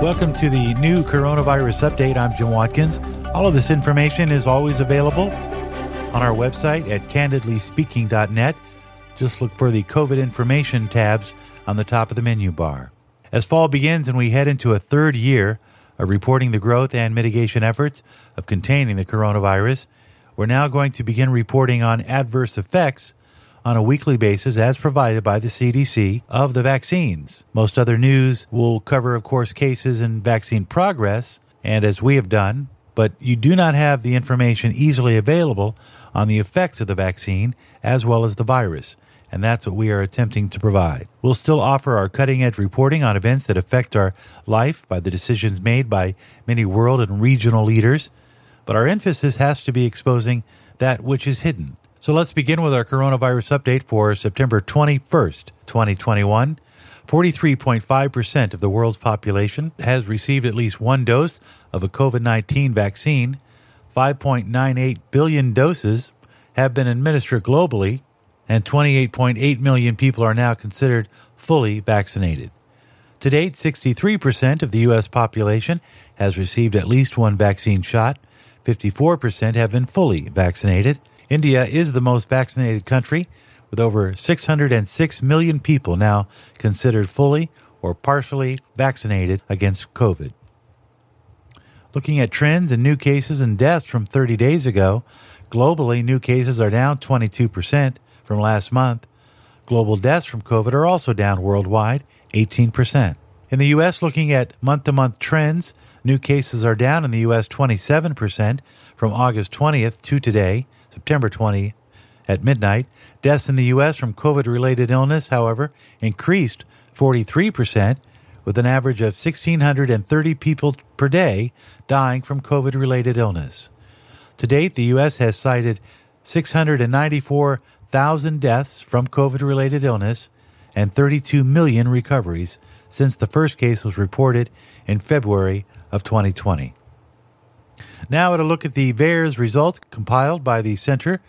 Welcome to the new coronavirus update. I'm Jim Watkins. All of this information is always available on our website at candidlyspeaking.net. Just look for the COVID information tabs on the top of the menu bar. As fall begins and we head into a third year of reporting the growth and mitigation efforts of containing the coronavirus, we're now going to begin reporting on adverse effects on a weekly basis as provided by the CDC of the vaccines. Most other news will cover, of course, cases and vaccine progress, and as we have done, but you do not have the information easily available on the effects of the vaccine as well as the virus. And that's what we are attempting to provide. We'll still offer our cutting edge reporting on events that affect our life by the decisions made by many world and regional leaders, but our emphasis has to be exposing that which is hidden so let's begin with our coronavirus update for September 21st, 2021. 43.5% of the world's population has received at least one dose of a COVID 19 vaccine. 5.98 billion doses have been administered globally, and 28.8 million people are now considered fully vaccinated. To date, 63% of the U.S. population has received at least one vaccine shot. 54% have been fully vaccinated, India is the most vaccinated country, with over 606 million people now considered fully or partially vaccinated against COVID. Looking at trends in new cases and deaths from 30 days ago, globally, new cases are down 22% from last month. Global deaths from COVID are also down worldwide 18%. In the U.S., looking at month to month trends, new cases are down in the U.S. 27% from August 20th to today. September 20 at midnight. Deaths in the U.S. from COVID related illness, however, increased 43%, with an average of 1,630 people per day dying from COVID related illness. To date, the U.S. has cited 694,000 deaths from COVID related illness and 32 million recoveries since the first case was reported in February of 2020. Now, at a look at the VAERS results compiled by the Center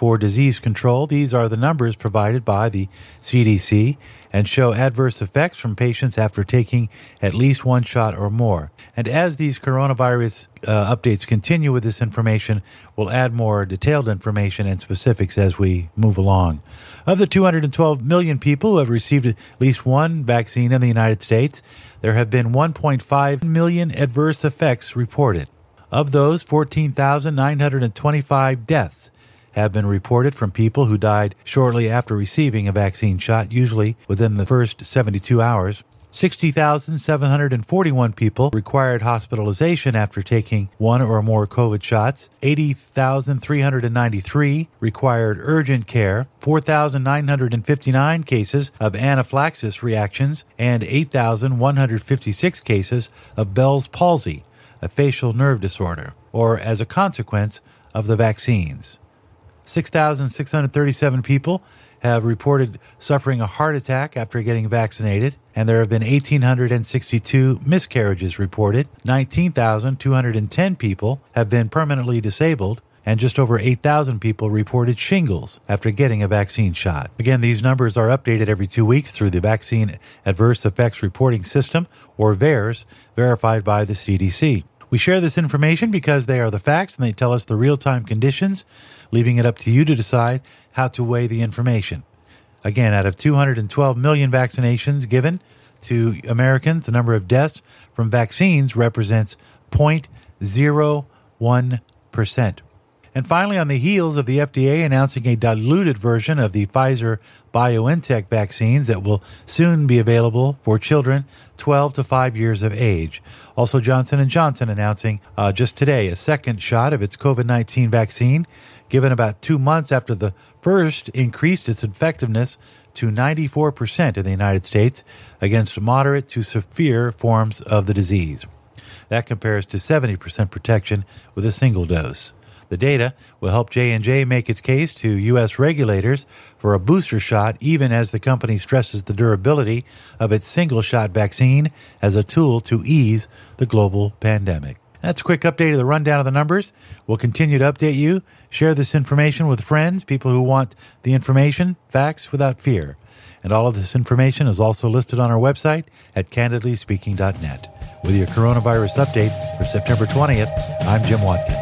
for Disease Control. These are the numbers provided by the CDC and show adverse effects from patients after taking at least one shot or more. And as these coronavirus uh, updates continue with this information, we'll add more detailed information and specifics as we move along. Of the 212 million people who have received at least one vaccine in the United States, there have been 1.5 million adverse effects reported. Of those, 14,925 deaths have been reported from people who died shortly after receiving a vaccine shot, usually within the first 72 hours. 60,741 people required hospitalization after taking one or more COVID shots. 80,393 required urgent care. 4,959 cases of anaphylaxis reactions and 8,156 cases of Bell's palsy a facial nerve disorder, or as a consequence of the vaccines. 6,637 people have reported suffering a heart attack after getting vaccinated, and there have been 1,862 miscarriages reported. 19,210 people have been permanently disabled, and just over 8,000 people reported shingles after getting a vaccine shot. Again, these numbers are updated every two weeks through the Vaccine Adverse Effects Reporting System, or VAERS, verified by the CDC. We share this information because they are the facts and they tell us the real time conditions, leaving it up to you to decide how to weigh the information. Again, out of 212 million vaccinations given to Americans, the number of deaths from vaccines represents 0.01%. And finally, on the heels of the FDA announcing a diluted version of the Pfizer BioNTech vaccines that will soon be available for children 12 to 5 years of age. Also, Johnson & Johnson announcing uh, just today a second shot of its COVID-19 vaccine given about two months after the first increased its effectiveness to 94% in the United States against moderate to severe forms of the disease. That compares to 70% protection with a single dose. The data will help J&J make its case to US regulators for a booster shot even as the company stresses the durability of its single shot vaccine as a tool to ease the global pandemic. That's a quick update of the rundown of the numbers. We'll continue to update you. Share this information with friends, people who want the information, facts without fear. And all of this information is also listed on our website at candidlyspeaking.net. With your coronavirus update for September 20th, I'm Jim Watkins.